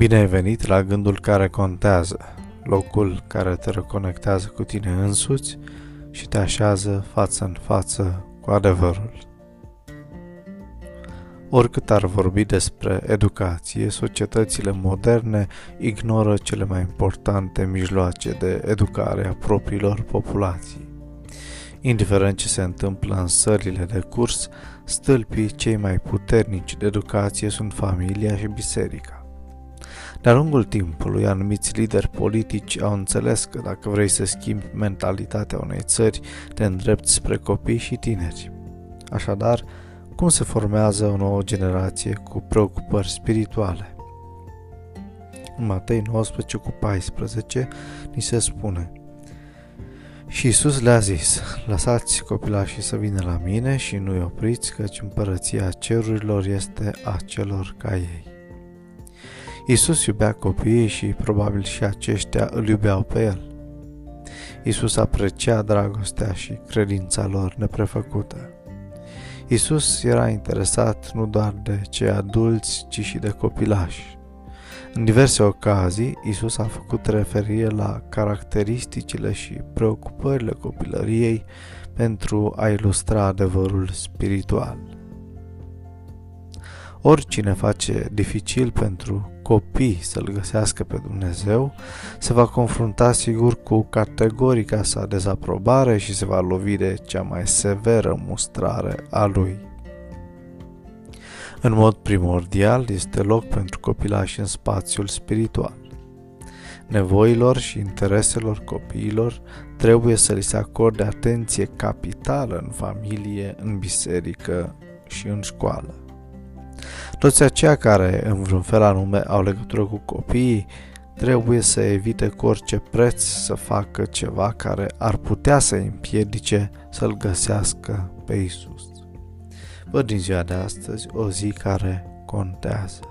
Bine ai venit la gândul care contează, locul care te reconectează cu tine însuți și te așează față în față cu adevărul. Oricât ar vorbi despre educație, societățile moderne ignoră cele mai importante mijloace de educare a propriilor populații. Indiferent ce se întâmplă în sălile de curs, stâlpii cei mai puternici de educație sunt familia și biserica. De-a lungul timpului, anumiți lideri politici au înțeles că dacă vrei să schimbi mentalitatea unei țări, te îndrepti spre copii și tineri. Așadar, cum se formează o nouă generație cu preocupări spirituale? În Matei 19 cu 14 ni se spune Și Isus le-a zis, lăsați copilașii să vină la mine și nu-i opriți, căci împărăția cerurilor este a celor ca ei. Isus iubea copiii și probabil și aceștia îl iubeau pe el. Isus aprecia dragostea și credința lor neprefăcută. Isus era interesat nu doar de cei adulți, ci și de copilași. În diverse ocazii, Isus a făcut referire la caracteristicile și preocupările copilăriei pentru a ilustra adevărul spiritual. Oricine face dificil pentru copii să-L găsească pe Dumnezeu, se va confrunta sigur cu categorica sa dezaprobare și se va lovi de cea mai severă mustrare a Lui. În mod primordial, este loc pentru copilași în spațiul spiritual. Nevoilor și intereselor copiilor trebuie să li se acorde atenție capitală în familie, în biserică și în școală. Toți aceia care, în vreun fel anume, au legătură cu copiii, trebuie să evite cu orice preț să facă ceva care ar putea să împiedice să-L găsească pe Isus. Văd din ziua de astăzi o zi care contează.